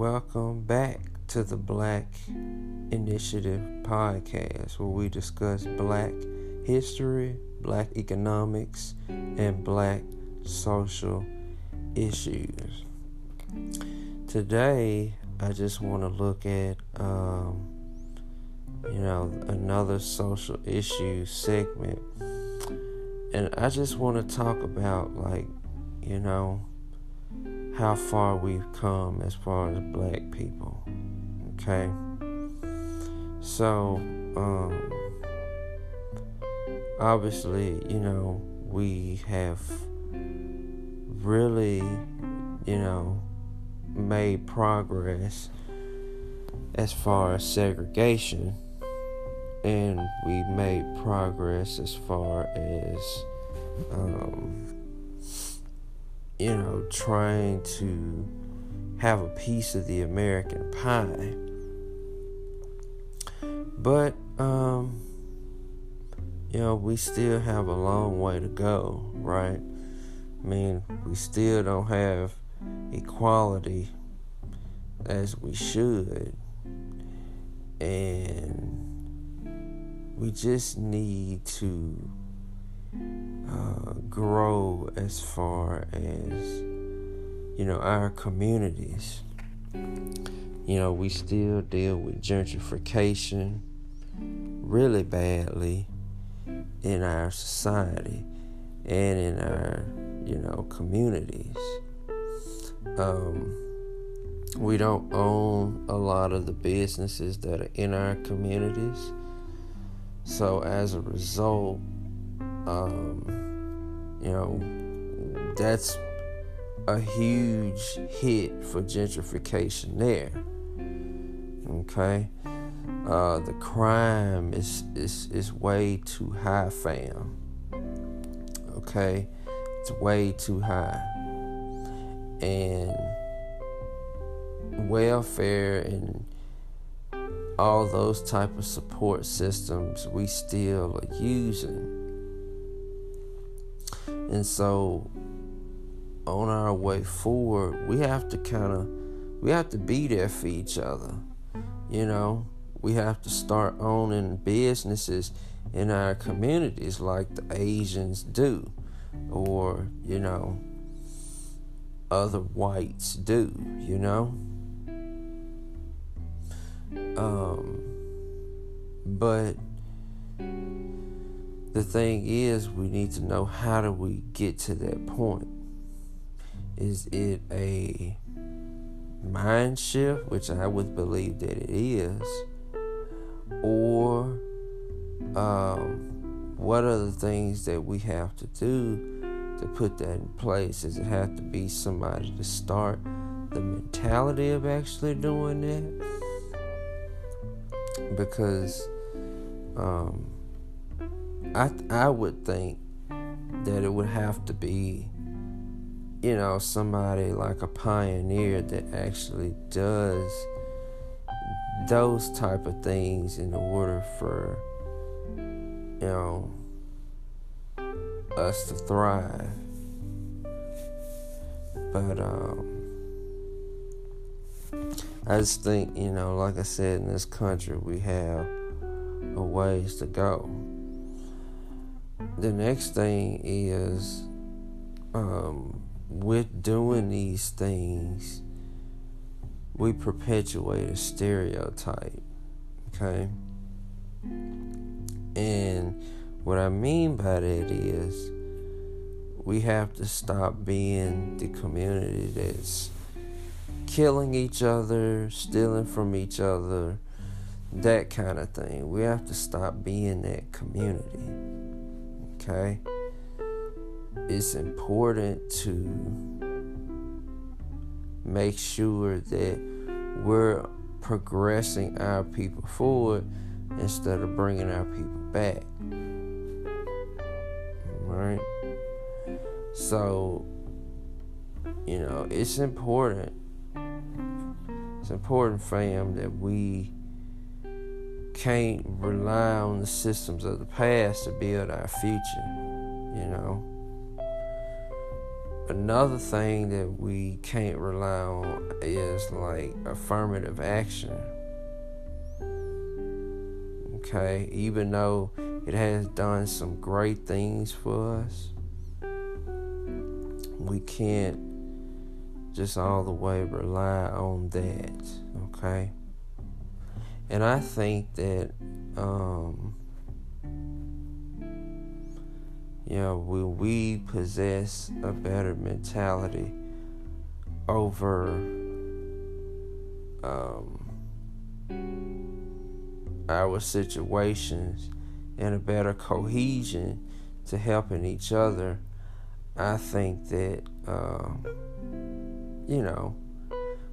welcome back to the Black Initiative podcast, where we discuss black history, black economics, and black social issues. Today, I just want to look at, um, you know, another social issue segment. And I just want to talk about, like, you know, how far we've come as far as black people. Okay? So, um, obviously, you know, we have really, you know, made progress as far as segregation, and we made progress as far as, um, you know, trying to have a piece of the American pie. But, um, you know, we still have a long way to go, right? I mean, we still don't have equality as we should. And we just need to grow as far as you know our communities. You know, we still deal with gentrification really badly in our society and in our you know communities. Um, we don't own a lot of the businesses that are in our communities. So as a result, um, you know, that's a huge hit for gentrification there. Okay. Uh, the crime is, is is way too high, fam. Okay, it's way too high, and welfare and all those type of support systems we still are using and so on our way forward, we have to kind of we have to be there for each other. You know, we have to start owning businesses in our communities like the Asians do or, you know, other whites do, you know? Um but the thing is, we need to know how do we get to that point. Is it a mind shift, which I would believe that it is, or um, what are the things that we have to do to put that in place? Does it have to be somebody to start the mentality of actually doing that? Because um, I I would think that it would have to be, you know, somebody like a pioneer that actually does those type of things in order for you know us to thrive. But um I just think, you know, like I said, in this country we have a ways to go the next thing is um, with doing these things, we perpetuate a stereotype. Okay? And what I mean by that is we have to stop being the community that's killing each other, stealing from each other, that kind of thing. We have to stop being that community okay? It's important to make sure that we're progressing our people forward instead of bringing our people back. Right? So, you know, it's important. It's important, fam, that we can't rely on the systems of the past to build our future, you know. another thing that we can't rely on is like affirmative action. Okay, even though it has done some great things for us, we can't just all the way rely on that. Okay, and I think that um, you know, will we possess a better mentality over um, our situations and a better cohesion to helping each other, I think that, um, you know,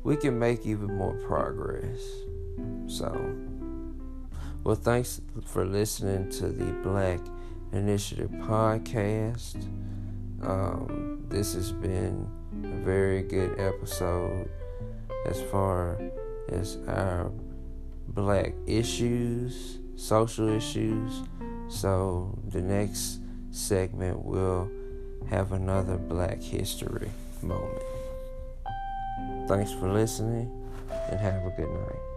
we can make even more progress. So, well, thanks for listening to the Black Initiative podcast. Um, this has been a very good episode as far as our black issues, social issues. So, the next segment will have another black history moment. Thanks for listening and have a good night.